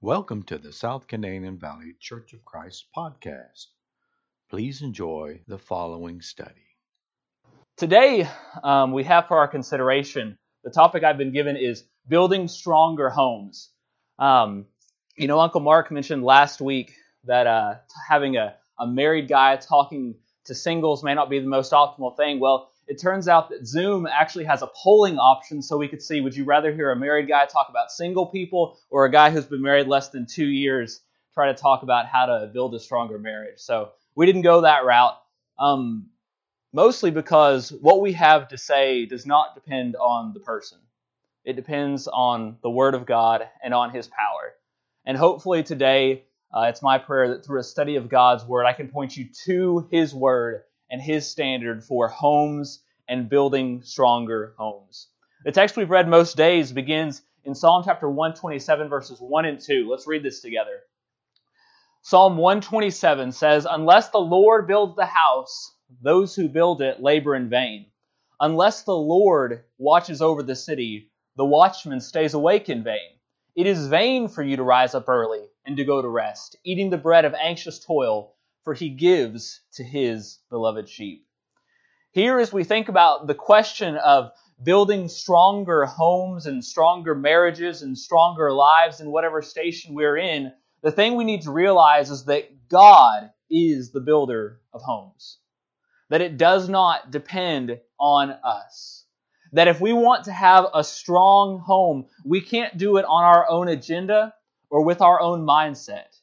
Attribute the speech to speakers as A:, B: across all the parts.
A: Welcome to the South Canadian Valley Church of Christ podcast. Please enjoy the following study.
B: Today, um, we have for our consideration the topic I've been given is building stronger homes. Um, you know, Uncle Mark mentioned last week that uh, having a, a married guy talking to singles may not be the most optimal thing. Well, it turns out that Zoom actually has a polling option so we could see would you rather hear a married guy talk about single people or a guy who's been married less than two years try to talk about how to build a stronger marriage? So we didn't go that route. Um, mostly because what we have to say does not depend on the person. It depends on the Word of God and on His power. And hopefully today, uh, it's my prayer that through a study of God's Word, I can point you to His Word and His standard for homes and building stronger homes. The text we've read most days begins in Psalm chapter 127, verses 1 and 2. Let's read this together. Psalm 127 says, Unless the Lord builds the house, those who build it labor in vain. Unless the Lord watches over the city, the watchman stays awake in vain. It is vain for you to rise up early and to go to rest, eating the bread of anxious toil, for he gives to his beloved sheep. Here, as we think about the question of building stronger homes and stronger marriages and stronger lives in whatever station we're in, the thing we need to realize is that God is the builder of homes. That it does not depend on us. That if we want to have a strong home, we can't do it on our own agenda or with our own mindset.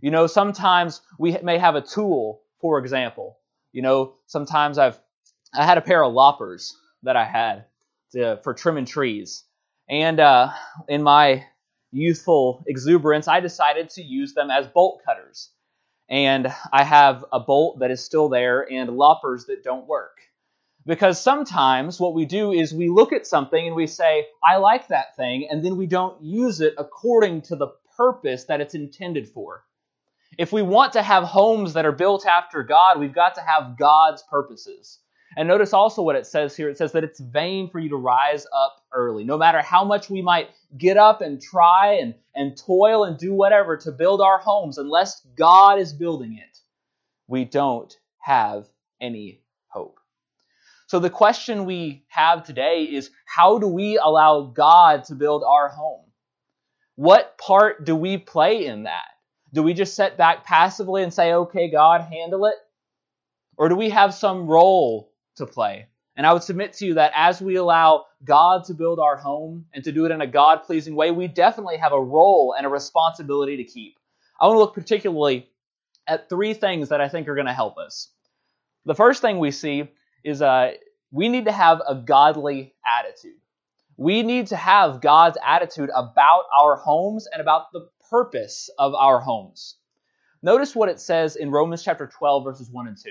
B: You know, sometimes we may have a tool, for example. You know, sometimes I've I had a pair of loppers that I had to, for trimming trees, and uh, in my youthful exuberance, I decided to use them as bolt cutters. And I have a bolt that is still there and loppers that don't work. Because sometimes what we do is we look at something and we say, I like that thing, and then we don't use it according to the purpose that it's intended for. If we want to have homes that are built after God, we've got to have God's purposes. And notice also what it says here. It says that it's vain for you to rise up early. No matter how much we might get up and try and, and toil and do whatever to build our homes, unless God is building it, we don't have any hope. So the question we have today is how do we allow God to build our home? What part do we play in that? Do we just sit back passively and say, okay, God, handle it? Or do we have some role to play. And I would submit to you that as we allow God to build our home and to do it in a God pleasing way, we definitely have a role and a responsibility to keep. I want to look particularly at three things that I think are going to help us. The first thing we see is uh, we need to have a godly attitude. We need to have God's attitude about our homes and about the purpose of our homes. Notice what it says in Romans chapter 12, verses 1 and 2.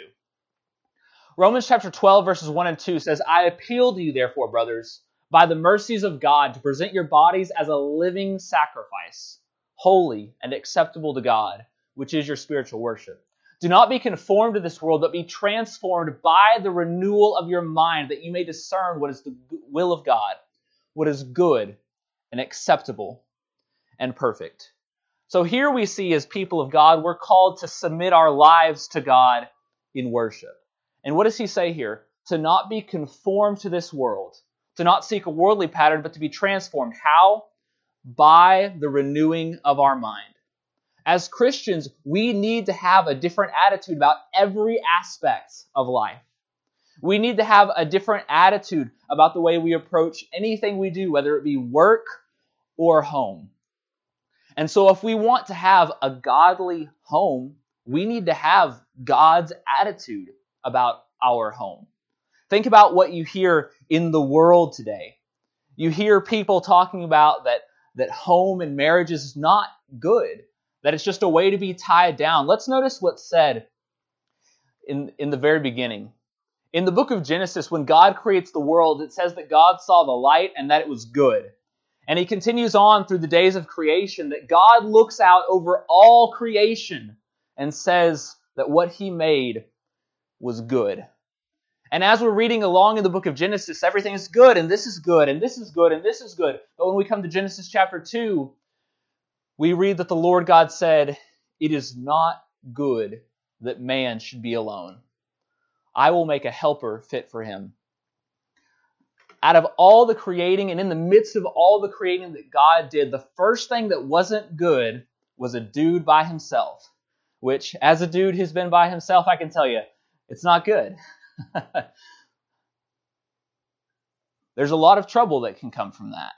B: Romans chapter 12, verses 1 and 2 says, I appeal to you, therefore, brothers, by the mercies of God, to present your bodies as a living sacrifice, holy and acceptable to God, which is your spiritual worship. Do not be conformed to this world, but be transformed by the renewal of your mind, that you may discern what is the will of God, what is good and acceptable and perfect. So here we see, as people of God, we're called to submit our lives to God in worship. And what does he say here? To not be conformed to this world, to not seek a worldly pattern, but to be transformed. How? By the renewing of our mind. As Christians, we need to have a different attitude about every aspect of life. We need to have a different attitude about the way we approach anything we do, whether it be work or home. And so, if we want to have a godly home, we need to have God's attitude about our home. Think about what you hear in the world today. You hear people talking about that, that home and marriage is not good, that it's just a way to be tied down. Let's notice what's said in, in the very beginning. In the book of Genesis, when God creates the world, it says that God saw the light and that it was good. And he continues on through the days of creation that God looks out over all creation and says that what he made was good. And as we're reading along in the book of Genesis, everything is good, and this is good, and this is good, and this is good. But when we come to Genesis chapter 2, we read that the Lord God said, It is not good that man should be alone. I will make a helper fit for him. Out of all the creating and in the midst of all the creating that God did, the first thing that wasn't good was a dude by himself. Which, as a dude who's been by himself, I can tell you, it's not good. There's a lot of trouble that can come from that.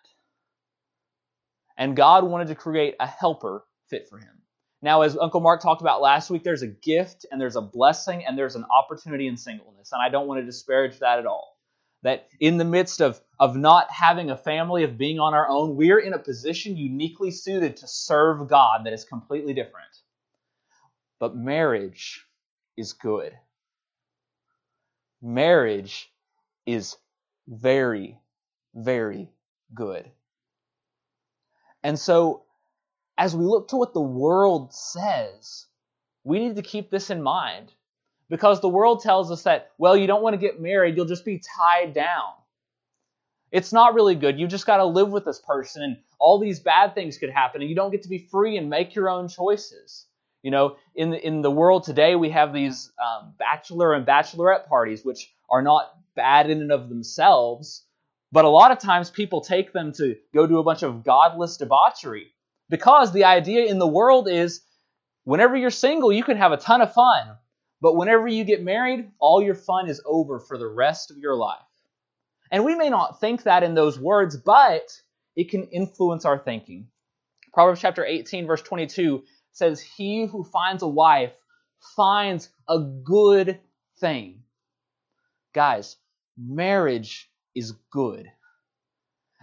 B: And God wanted to create a helper fit for him. Now, as Uncle Mark talked about last week, there's a gift and there's a blessing and there's an opportunity in singleness. And I don't want to disparage that at all. That in the midst of, of not having a family, of being on our own, we're in a position uniquely suited to serve God that is completely different. But marriage is good. Marriage is very, very good. And so as we look to what the world says, we need to keep this in mind. Because the world tells us that, well, you don't want to get married, you'll just be tied down. It's not really good. You just got to live with this person, and all these bad things could happen, and you don't get to be free and make your own choices. You know, in the, in the world today, we have these um, bachelor and bachelorette parties, which are not bad in and of themselves, but a lot of times people take them to go do a bunch of godless debauchery. Because the idea in the world is whenever you're single, you can have a ton of fun. But whenever you get married, all your fun is over for the rest of your life. And we may not think that in those words, but it can influence our thinking. Proverbs chapter 18, verse 22 says, He who finds a wife finds a good thing. Guys, marriage is good.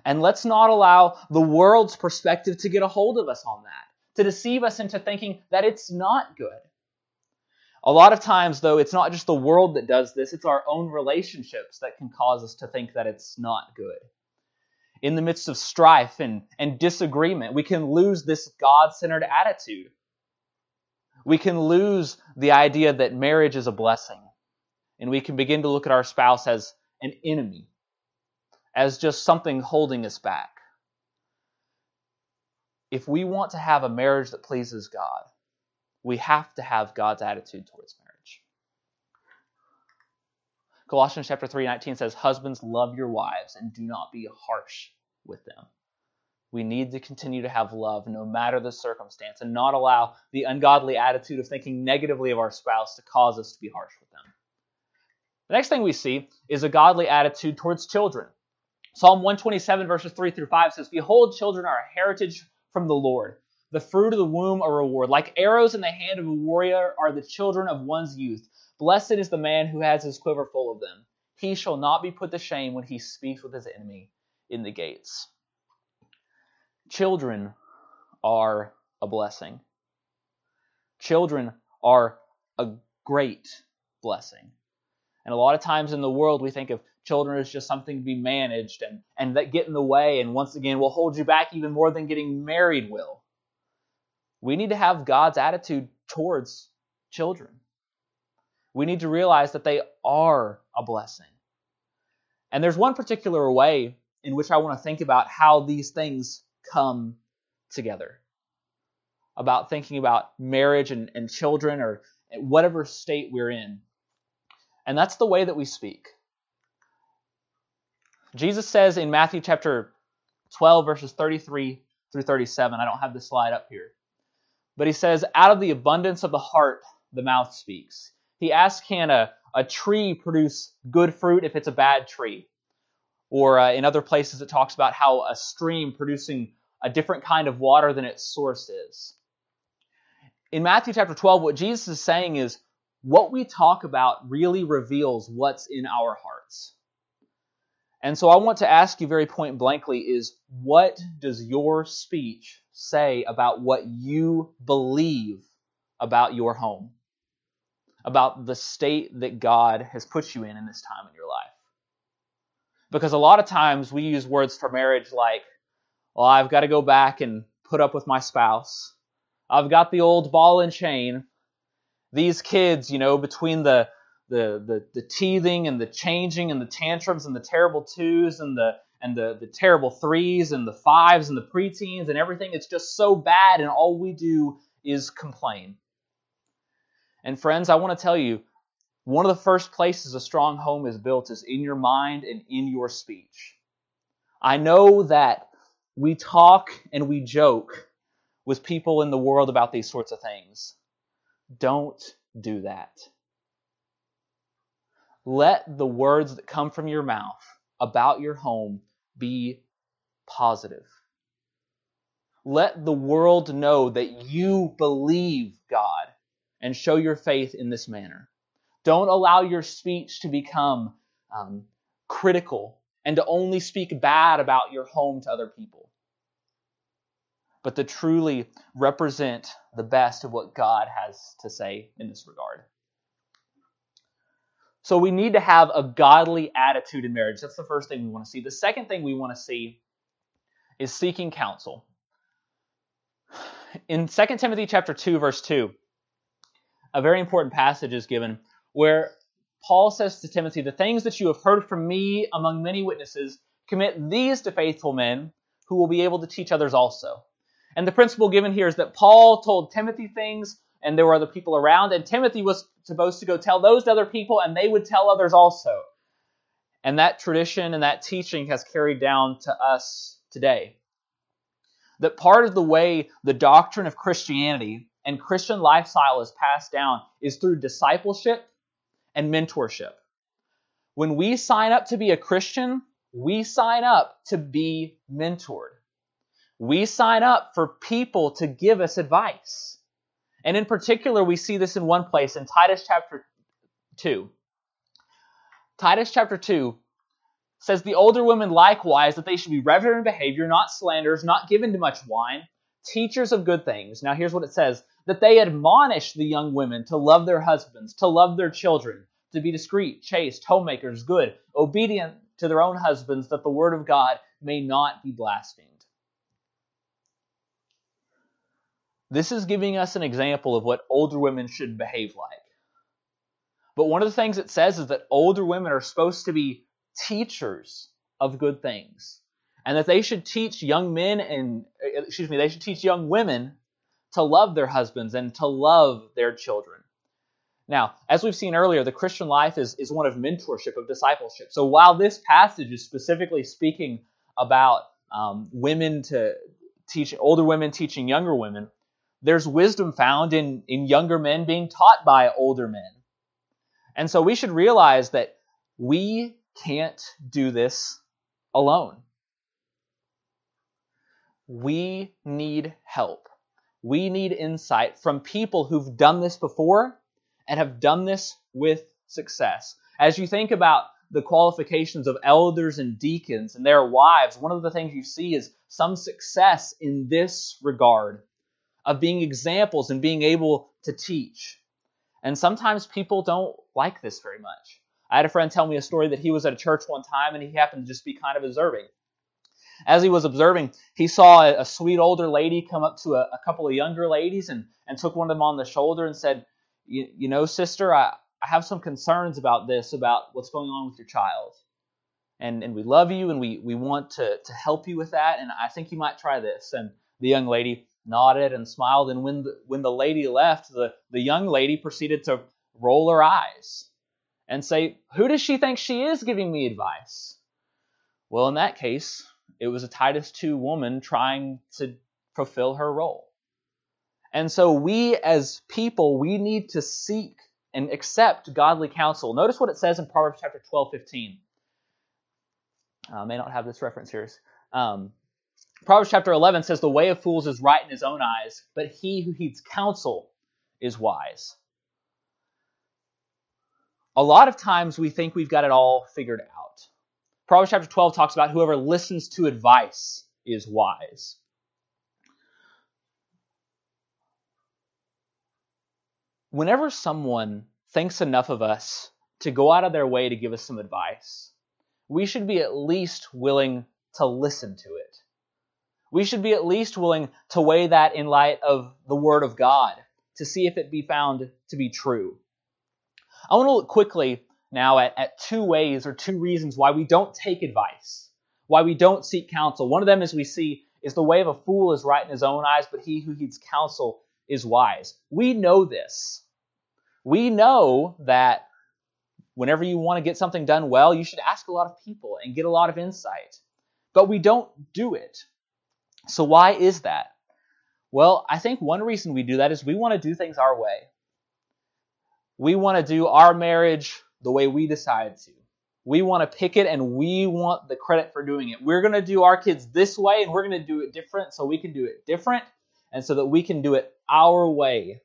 B: And let's not allow the world's perspective to get a hold of us on that, to deceive us into thinking that it's not good. A lot of times, though, it's not just the world that does this, it's our own relationships that can cause us to think that it's not good. In the midst of strife and, and disagreement, we can lose this God centered attitude. We can lose the idea that marriage is a blessing. And we can begin to look at our spouse as an enemy as just something holding us back. If we want to have a marriage that pleases God, we have to have God's attitude towards marriage. Colossians chapter 3:19 says, "Husbands, love your wives and do not be harsh with them." We need to continue to have love no matter the circumstance and not allow the ungodly attitude of thinking negatively of our spouse to cause us to be harsh with them. The next thing we see is a godly attitude towards children. Psalm 127, verses 3 through 5 says, Behold, children are a heritage from the Lord, the fruit of the womb a reward. Like arrows in the hand of a warrior are the children of one's youth. Blessed is the man who has his quiver full of them. He shall not be put to shame when he speaks with his enemy in the gates. Children are a blessing. Children are a great blessing. And a lot of times in the world, we think of children as just something to be managed and, and that get in the way and once again will hold you back even more than getting married will. We need to have God's attitude towards children. We need to realize that they are a blessing. And there's one particular way in which I want to think about how these things come together. About thinking about marriage and, and children or whatever state we're in. And that's the way that we speak. Jesus says in Matthew chapter 12, verses 33 through 37, I don't have the slide up here, but he says, Out of the abundance of the heart, the mouth speaks. He asks, Can a, a tree produce good fruit if it's a bad tree? Or uh, in other places, it talks about how a stream producing a different kind of water than its source is. In Matthew chapter 12, what Jesus is saying is what we talk about really reveals what's in our hearts. And so I want to ask you very point blankly is what does your speech say about what you believe about your home? About the state that God has put you in in this time in your life? Because a lot of times we use words for marriage like, well, I've got to go back and put up with my spouse. I've got the old ball and chain. These kids, you know, between the the, the, the teething and the changing and the tantrums and the terrible twos and the and the, the terrible threes and the fives and the preteens and everything. It's just so bad, and all we do is complain. And friends, I want to tell you, one of the first places a strong home is built is in your mind and in your speech. I know that we talk and we joke with people in the world about these sorts of things. Don't do that. Let the words that come from your mouth about your home be positive. Let the world know that you believe God and show your faith in this manner. Don't allow your speech to become um, critical and to only speak bad about your home to other people, but to truly represent the best of what God has to say in this regard. So we need to have a godly attitude in marriage. That's the first thing we want to see. The second thing we want to see is seeking counsel. In 2 Timothy chapter 2 verse 2, a very important passage is given where Paul says to Timothy, The things that you have heard from me among many witnesses, commit these to faithful men who will be able to teach others also. And the principle given here is that Paul told Timothy things, and there were other people around, and Timothy was supposed to go tell those to other people, and they would tell others also. And that tradition and that teaching has carried down to us today. That part of the way the doctrine of Christianity and Christian lifestyle is passed down is through discipleship and mentorship. When we sign up to be a Christian, we sign up to be mentored. We sign up for people to give us advice. And in particular, we see this in one place in Titus chapter 2. Titus chapter 2 says, The older women likewise, that they should be reverent in behavior, not slanderers, not given to much wine, teachers of good things. Now, here's what it says that they admonish the young women to love their husbands, to love their children, to be discreet, chaste, homemakers, good, obedient to their own husbands, that the word of God may not be blasphemed. This is giving us an example of what older women should behave like. But one of the things it says is that older women are supposed to be teachers of good things. And that they should teach young men and, excuse me, they should teach young women to love their husbands and to love their children. Now, as we've seen earlier, the Christian life is, is one of mentorship, of discipleship. So while this passage is specifically speaking about um, women to teach, older women teaching younger women, there's wisdom found in, in younger men being taught by older men. And so we should realize that we can't do this alone. We need help. We need insight from people who've done this before and have done this with success. As you think about the qualifications of elders and deacons and their wives, one of the things you see is some success in this regard of being examples and being able to teach. And sometimes people don't like this very much. I had a friend tell me a story that he was at a church one time and he happened to just be kind of observing. As he was observing, he saw a, a sweet older lady come up to a, a, couple of younger ladies and, and took one of them on the shoulder and said, You, you know, sister, I, I have some concerns about this, about what's going on with your child. And, and we love you and we, we want to, to help you with that. And I think you might try this. And the young lady nodded and smiled. And when the, when the lady left, the, the young lady proceeded to roll her eyes and say, Who does she think she is giving me advice? Well, in that case, it was a Titus 2 woman trying to fulfill her role. And so we as people, we need to seek and accept godly counsel. Notice what it says in Proverbs chapter 12, 15. Uh, I may not have this reference here. Um, Proverbs chapter 11 says, The way of fools is right in his own eyes, but he who heeds counsel is wise. A lot of times we think we've got it all figured out. Proverbs chapter 12 talks about whoever listens to advice is wise. Whenever someone thinks enough of us to go out of their way to give us some advice, we should be at least willing to listen to it. We should be at least willing to weigh that in light of the Word of God to see if it be found to be true. I want to look quickly now at, at two ways or two reasons why we don't take advice, why we don't seek counsel. One of them, as we see, is the way of a fool is right in his own eyes, but he who heeds counsel is wise. We know this. We know that whenever you want to get something done well, you should ask a lot of people and get a lot of insight. But we don't do it. So, why is that? Well, I think one reason we do that is we want to do things our way. We want to do our marriage the way we decide to. We want to pick it and we want the credit for doing it. We're going to do our kids this way and we're going to do it different so we can do it different and so that we can do it our way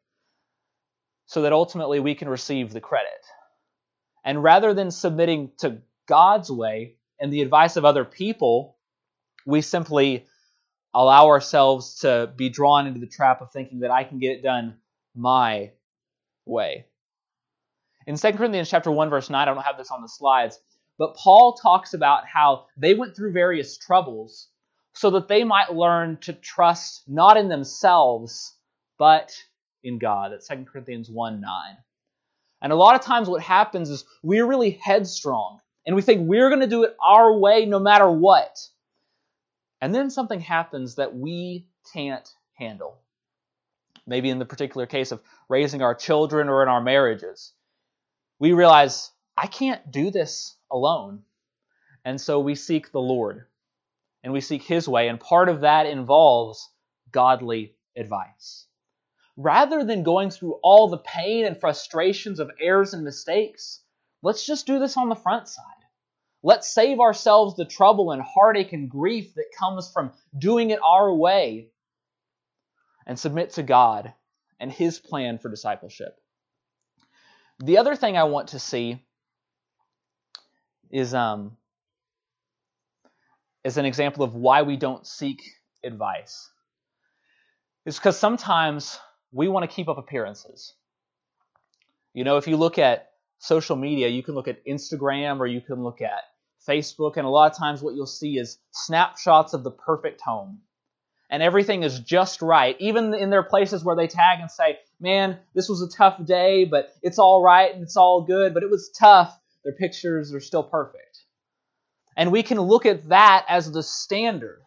B: so that ultimately we can receive the credit. And rather than submitting to God's way and the advice of other people, we simply allow ourselves to be drawn into the trap of thinking that I can get it done my way. In 2 Corinthians chapter 1 verse 9, I don't have this on the slides, but Paul talks about how they went through various troubles so that they might learn to trust not in themselves, but in God. That's 2 Corinthians 1 9. And a lot of times what happens is we're really headstrong and we think we're going to do it our way no matter what. And then something happens that we can't handle. Maybe in the particular case of raising our children or in our marriages. We realize, I can't do this alone. And so we seek the Lord and we seek His way. And part of that involves godly advice. Rather than going through all the pain and frustrations of errors and mistakes, let's just do this on the front side. Let's save ourselves the trouble and heartache and grief that comes from doing it our way and submit to God and His plan for discipleship. The other thing I want to see is um, is an example of why we don't seek advice. It's because sometimes we want to keep up appearances. You know, if you look at social media, you can look at Instagram or you can look at Facebook, and a lot of times what you'll see is snapshots of the perfect home. And everything is just right. Even in their places where they tag and say, man, this was a tough day, but it's all right and it's all good, but it was tough their pictures are still perfect. And we can look at that as the standard,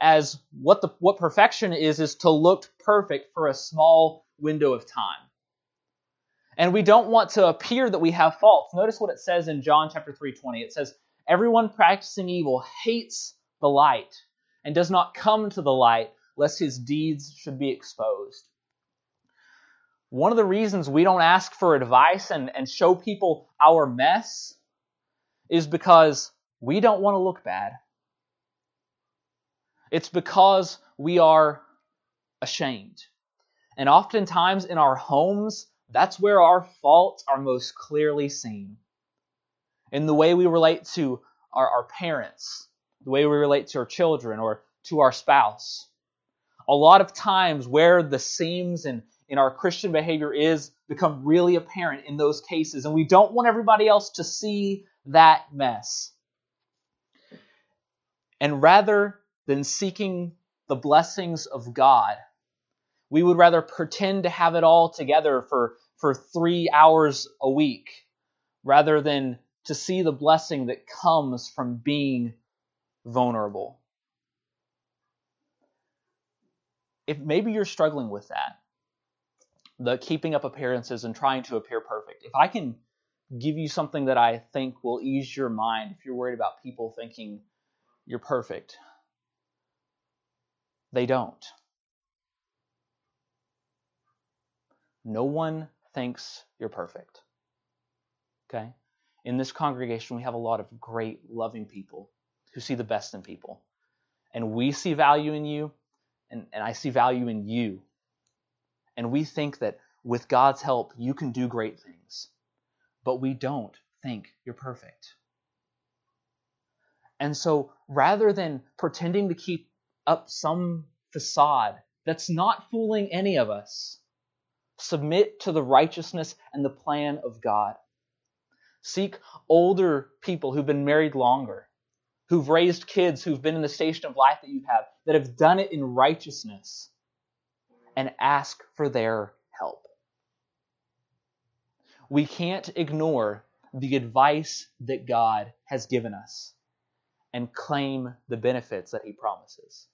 B: as what the what perfection is is to look perfect for a small window of time. And we don't want to appear that we have faults. Notice what it says in John chapter 3:20. It says, "Everyone practicing evil hates the light and does not come to the light lest his deeds should be exposed." One of the reasons we don't ask for advice and, and show people our mess is because we don't want to look bad. It's because we are ashamed. And oftentimes in our homes, that's where our faults are most clearly seen. In the way we relate to our, our parents, the way we relate to our children or to our spouse. A lot of times where the seams and in our Christian behavior is become really apparent in those cases. And we don't want everybody else to see that mess. And rather than seeking the blessings of God, we would rather pretend to have it all together for, for three hours a week rather than to see the blessing that comes from being vulnerable. If maybe you're struggling with that, the keeping up appearances and trying to appear perfect. If I can give you something that I think will ease your mind if you're worried about people thinking you're perfect, they don't. No one thinks you're perfect. Okay? In this congregation, we have a lot of great, loving people who see the best in people. And we see value in you, and, and I see value in you and we think that with God's help, you can do great things. But we don't think you're perfect. And so rather than pretending to keep up some facade that's not fooling any of us, submit to the righteousness and the plan of God. Seek older people who've been married longer, who've raised kids, who've been in the station of life that you have, that have done it in righteousness and ask for their help. We can't ignore the advice that God has given us. and claim the benefits that he promises.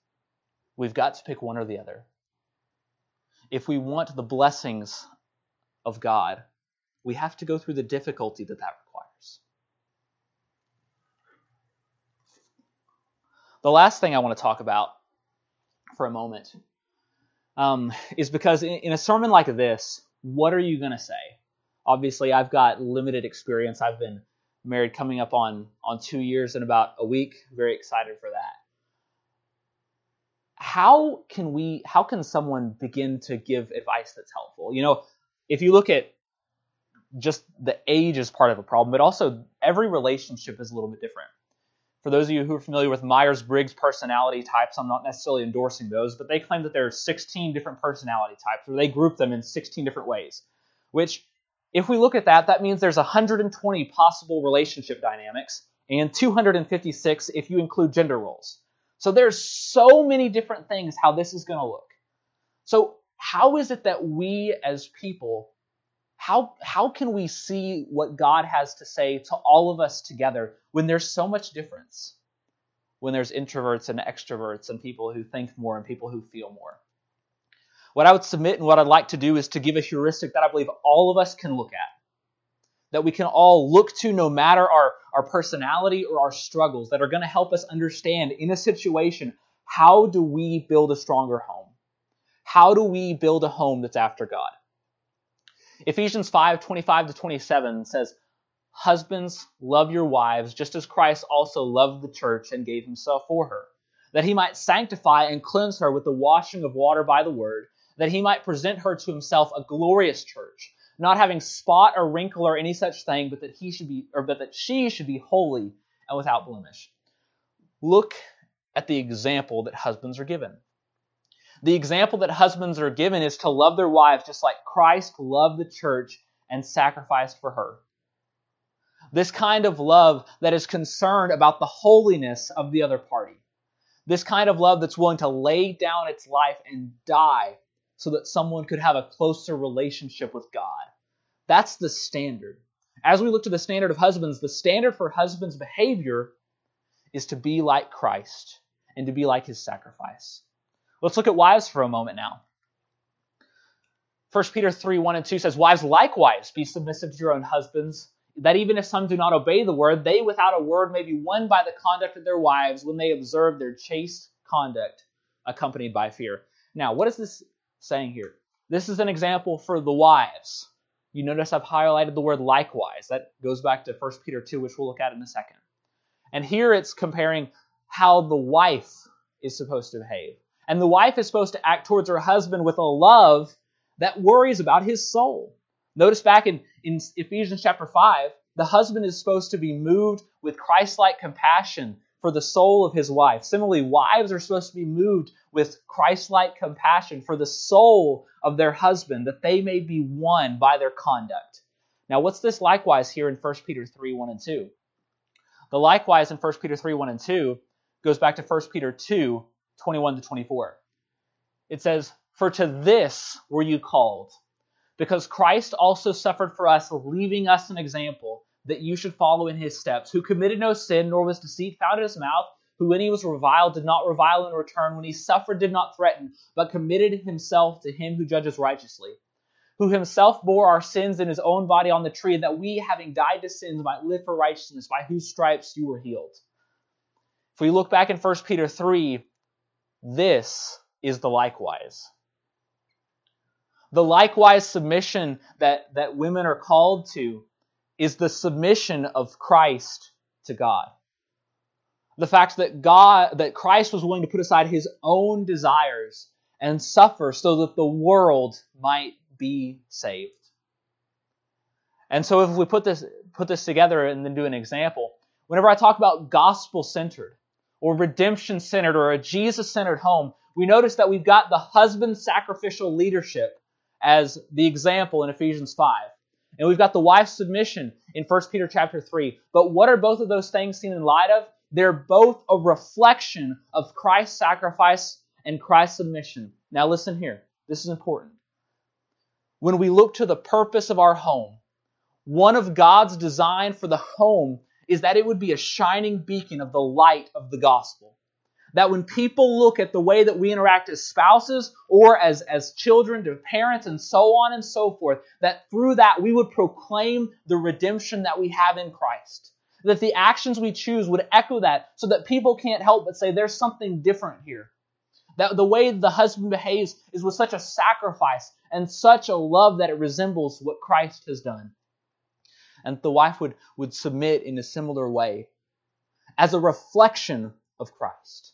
B: We've got to pick one or the other. If we want the blessings of God, we have to go through the difficulty that that The last thing I want to talk about for a moment um, is because in, in a sermon like this, what are you going to say? Obviously, I've got limited experience. I've been married coming up on on two years in about a week. Very excited for that. How can we? How can someone begin to give advice that's helpful? You know, if you look at just the age is part of a problem, but also every relationship is a little bit different. For those of you who are familiar with Myers Briggs personality types, I'm not necessarily endorsing those, but they claim that there are 16 different personality types, or they group them in 16 different ways. Which, if we look at that, that means there's 120 possible relationship dynamics and 256 if you include gender roles. So there's so many different things how this is going to look. So, how is it that we as people how, how can we see what God has to say to all of us together when there's so much difference? When there's introverts and extroverts and people who think more and people who feel more. What I would submit and what I'd like to do is to give a heuristic that I believe all of us can look at. That we can all look to no matter our, our personality or our struggles that are going to help us understand in a situation how do we build a stronger home? How do we build a home that's after God? Ephesians 5 25 to 27 says, Husbands, love your wives, just as Christ also loved the church and gave himself for her, that he might sanctify and cleanse her with the washing of water by the word, that he might present her to himself a glorious church, not having spot or wrinkle or any such thing, but that he should be or but that she should be holy and without blemish. Look at the example that husbands are given. The example that husbands are given is to love their wives just like Christ loved the church and sacrificed for her. This kind of love that is concerned about the holiness of the other party. This kind of love that's willing to lay down its life and die so that someone could have a closer relationship with God. That's the standard. As we look to the standard of husbands, the standard for husbands' behavior is to be like Christ and to be like his sacrifice. Let's look at wives for a moment now. 1 Peter 3 1 and 2 says, Wives likewise be submissive to your own husbands, that even if some do not obey the word, they without a word may be won by the conduct of their wives when they observe their chaste conduct accompanied by fear. Now, what is this saying here? This is an example for the wives. You notice I've highlighted the word likewise. That goes back to 1 Peter 2, which we'll look at in a second. And here it's comparing how the wife is supposed to behave. And the wife is supposed to act towards her husband with a love that worries about his soul. Notice back in, in Ephesians chapter 5, the husband is supposed to be moved with Christ like compassion for the soul of his wife. Similarly, wives are supposed to be moved with Christ like compassion for the soul of their husband, that they may be won by their conduct. Now, what's this likewise here in 1 Peter 3 1 and 2? The likewise in 1 Peter 3 1 and 2 goes back to 1 Peter 2 21 to 24. It says, For to this were you called, because Christ also suffered for us, leaving us an example that you should follow in his steps, who committed no sin, nor was deceit found in his mouth, who when he was reviled did not revile in return, when he suffered did not threaten, but committed himself to him who judges righteously, who himself bore our sins in his own body on the tree, that we, having died to sins, might live for righteousness, by whose stripes you were healed. If we look back in 1 Peter 3, this is the likewise. The likewise submission that, that women are called to is the submission of Christ to God. The fact that God that Christ was willing to put aside his own desires and suffer so that the world might be saved. And so if we put this put this together and then do an example, whenever I talk about gospel centered, or redemption centered or a Jesus centered home, we notice that we've got the husband sacrificial leadership as the example in Ephesians 5. And we've got the wife's submission in 1 Peter chapter 3. But what are both of those things seen in light of? They're both a reflection of Christ's sacrifice and Christ's submission. Now listen here. This is important. When we look to the purpose of our home, one of God's design for the home is that it would be a shining beacon of the light of the gospel. That when people look at the way that we interact as spouses or as, as children to parents and so on and so forth, that through that we would proclaim the redemption that we have in Christ. That the actions we choose would echo that so that people can't help but say there's something different here. That the way the husband behaves is with such a sacrifice and such a love that it resembles what Christ has done. And the wife would, would submit in a similar way as a reflection of Christ.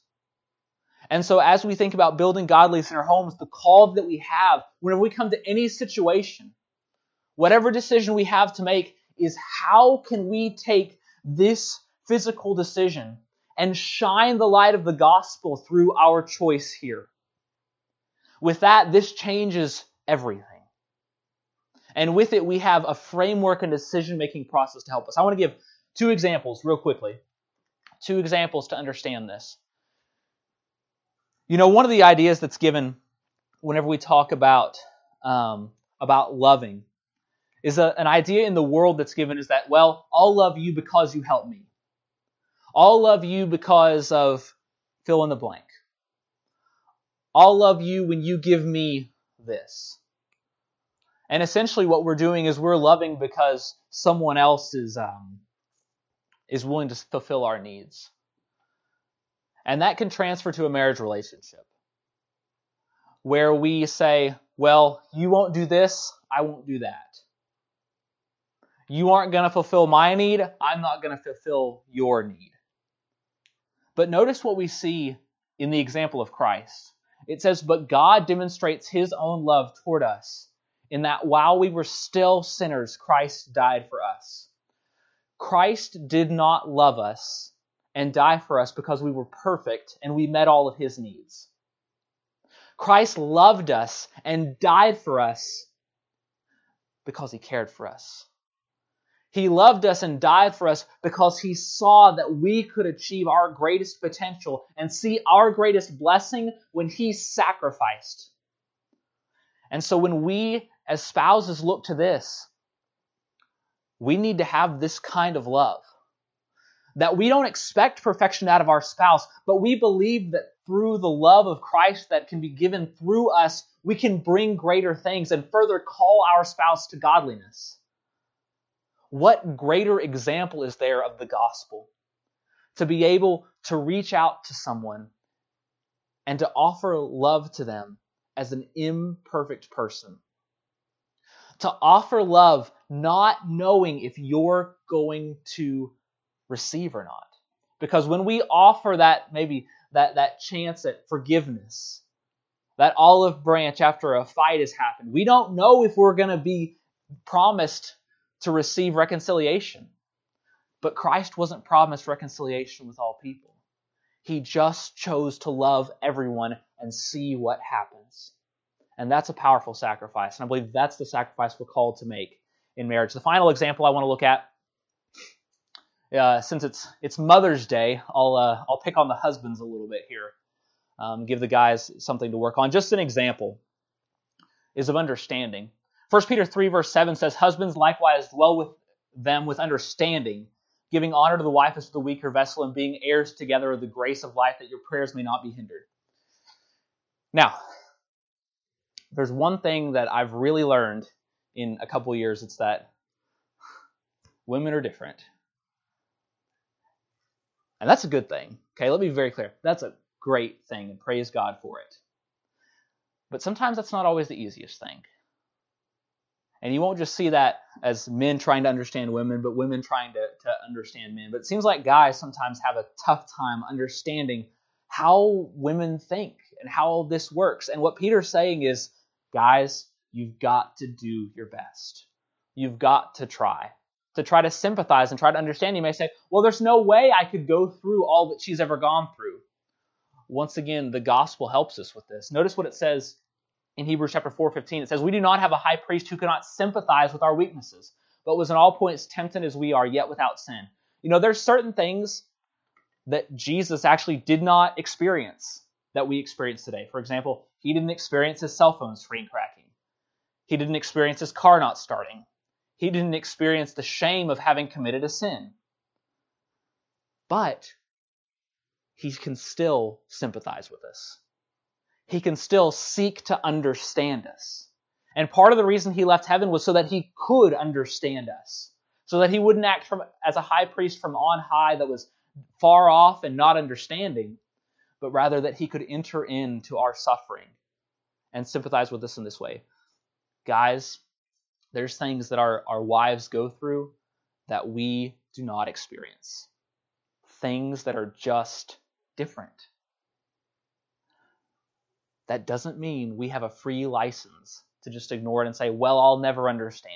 B: And so, as we think about building godliness in our homes, the call that we have whenever we come to any situation, whatever decision we have to make, is how can we take this physical decision and shine the light of the gospel through our choice here? With that, this changes everything. And with it, we have a framework and decision making process to help us. I want to give two examples real quickly. Two examples to understand this. You know, one of the ideas that's given whenever we talk about um, about loving is a, an idea in the world that's given is that well, I'll love you because you help me. I'll love you because of fill in the blank. I'll love you when you give me this. And essentially, what we're doing is we're loving because someone else is um, is willing to fulfill our needs. And that can transfer to a marriage relationship where we say, well, you won't do this, I won't do that. You aren't going to fulfill my need, I'm not going to fulfill your need. But notice what we see in the example of Christ. It says, But God demonstrates his own love toward us, in that while we were still sinners, Christ died for us. Christ did not love us and die for us because we were perfect and we met all of his needs. Christ loved us and died for us because he cared for us. He loved us and died for us because he saw that we could achieve our greatest potential and see our greatest blessing when he sacrificed. And so when we as spouses look to this, we need to have this kind of love that we don't expect perfection out of our spouse, but we believe that through the love of Christ that can be given through us, we can bring greater things and further call our spouse to godliness. What greater example is there of the gospel? To be able to reach out to someone and to offer love to them as an imperfect person. To offer love not knowing if you're going to receive or not. Because when we offer that maybe that, that chance at forgiveness, that olive branch after a fight has happened, we don't know if we're going to be promised to receive reconciliation. But Christ wasn't promised reconciliation with all people. He just chose to love everyone and see what happens. And that's a powerful sacrifice. And I believe that's the sacrifice we're called to make in marriage. The final example I want to look at uh, since it's it's Mother's Day, I'll uh, I'll pick on the husbands a little bit here. Um, give the guys something to work on. Just an example is of understanding. 1 Peter 3 verse 7 says, Husbands likewise dwell with them with understanding, giving honor to the wife as to the weaker vessel, and being heirs together of the grace of life, that your prayers may not be hindered. Now, there's one thing that I've really learned in a couple years. It's that women are different. And that's a good thing. Okay, let me be very clear. That's a great thing, and praise God for it. But sometimes that's not always the easiest thing. And you won't just see that as men trying to understand women, but women trying to, to understand men. But it seems like guys sometimes have a tough time understanding how women think and how this works. And what Peter's saying is, guys, you've got to do your best. You've got to try to try to sympathize and try to understand. You may say, well, there's no way I could go through all that she's ever gone through. Once again, the gospel helps us with this. Notice what it says in Hebrews chapter 4:15. It says, "We do not have a high priest who cannot sympathize with our weaknesses, but was in all points tempted as we are, yet without sin." You know, there's certain things that Jesus actually did not experience that we experience today. For example, he didn't experience his cell phone screen cracking. He didn't experience his car not starting he didn't experience the shame of having committed a sin. But he can still sympathize with us. He can still seek to understand us. And part of the reason he left heaven was so that he could understand us, so that he wouldn't act from, as a high priest from on high that was far off and not understanding, but rather that he could enter into our suffering and sympathize with us in this way. Guys, there's things that our, our wives go through that we do not experience. Things that are just different. That doesn't mean we have a free license to just ignore it and say, well, I'll never understand.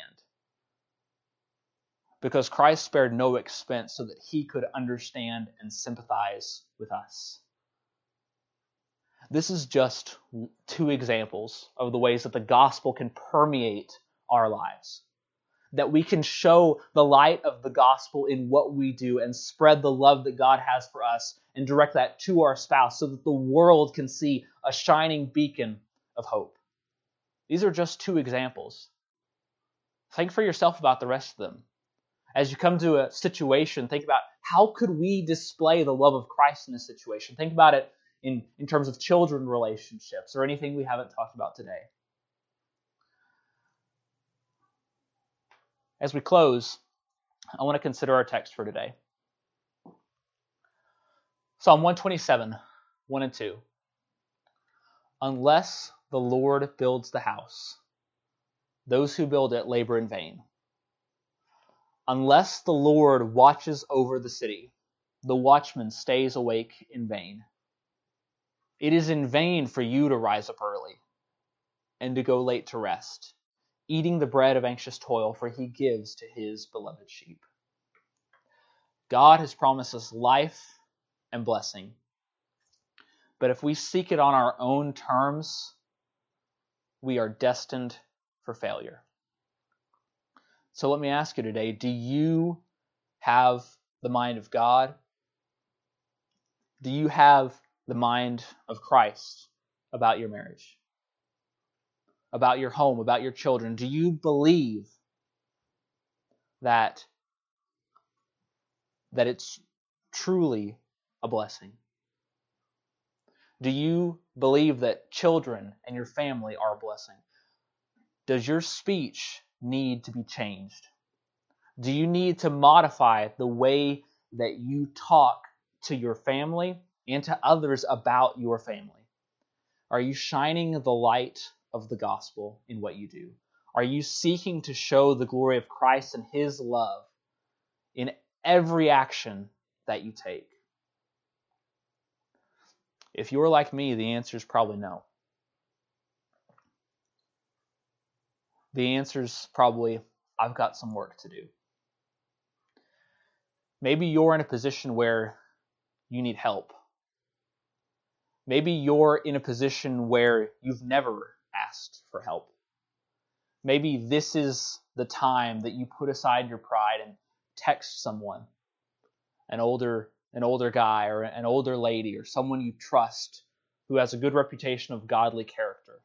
B: Because Christ spared no expense so that he could understand and sympathize with us. This is just two examples of the ways that the gospel can permeate our lives. That we can show the light of the gospel in what we do and spread the love that God has for us and direct that to our spouse so that the world can see a shining beacon of hope. These are just two examples. Think for yourself about the rest of them. As you come to a situation, think about how could we display the love of Christ in this situation? Think about it in, in terms of children relationships or anything we haven't talked about today. As we close, I want to consider our text for today. Psalm 127, 1 and 2. Unless the Lord builds the house, those who build it labor in vain. Unless the Lord watches over the city, the watchman stays awake in vain. It is in vain for you to rise up early and to go late to rest, eating the bread of anxious toil, for he gives to his beloved sheep. God has promised us life and blessing. But if we seek it on our own terms, we are destined for failure. So let me ask you today do you have the mind of God? Do you have the mind of Christ about your marriage, about your home, about your children? Do you believe that that it's truly a blessing? Do you believe that children and your family are a blessing? Does your speech need to be changed? Do you need to modify the way that you talk to your family and to others about your family? Are you shining the light of the gospel in what you do? Are you seeking to show the glory of Christ and his love in every action that you take? If you're like me, the answer is probably no. The answer is probably I've got some work to do. Maybe you're in a position where you need help. Maybe you're in a position where you've never asked for help. Maybe this is the time that you put aside your pride and text someone, an older an older guy or an older lady or someone you trust who has a good reputation of godly character.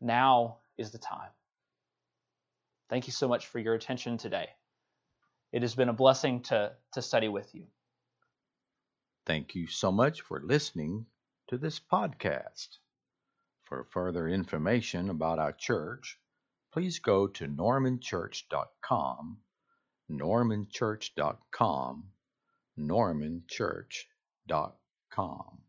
B: Now is the time. Thank you so much for your attention today. It has been a blessing to, to study with you.
A: Thank you so much for listening to this podcast. For further information about our church, please go to normanchurch.com, normanchurch.com, normanchurch.com.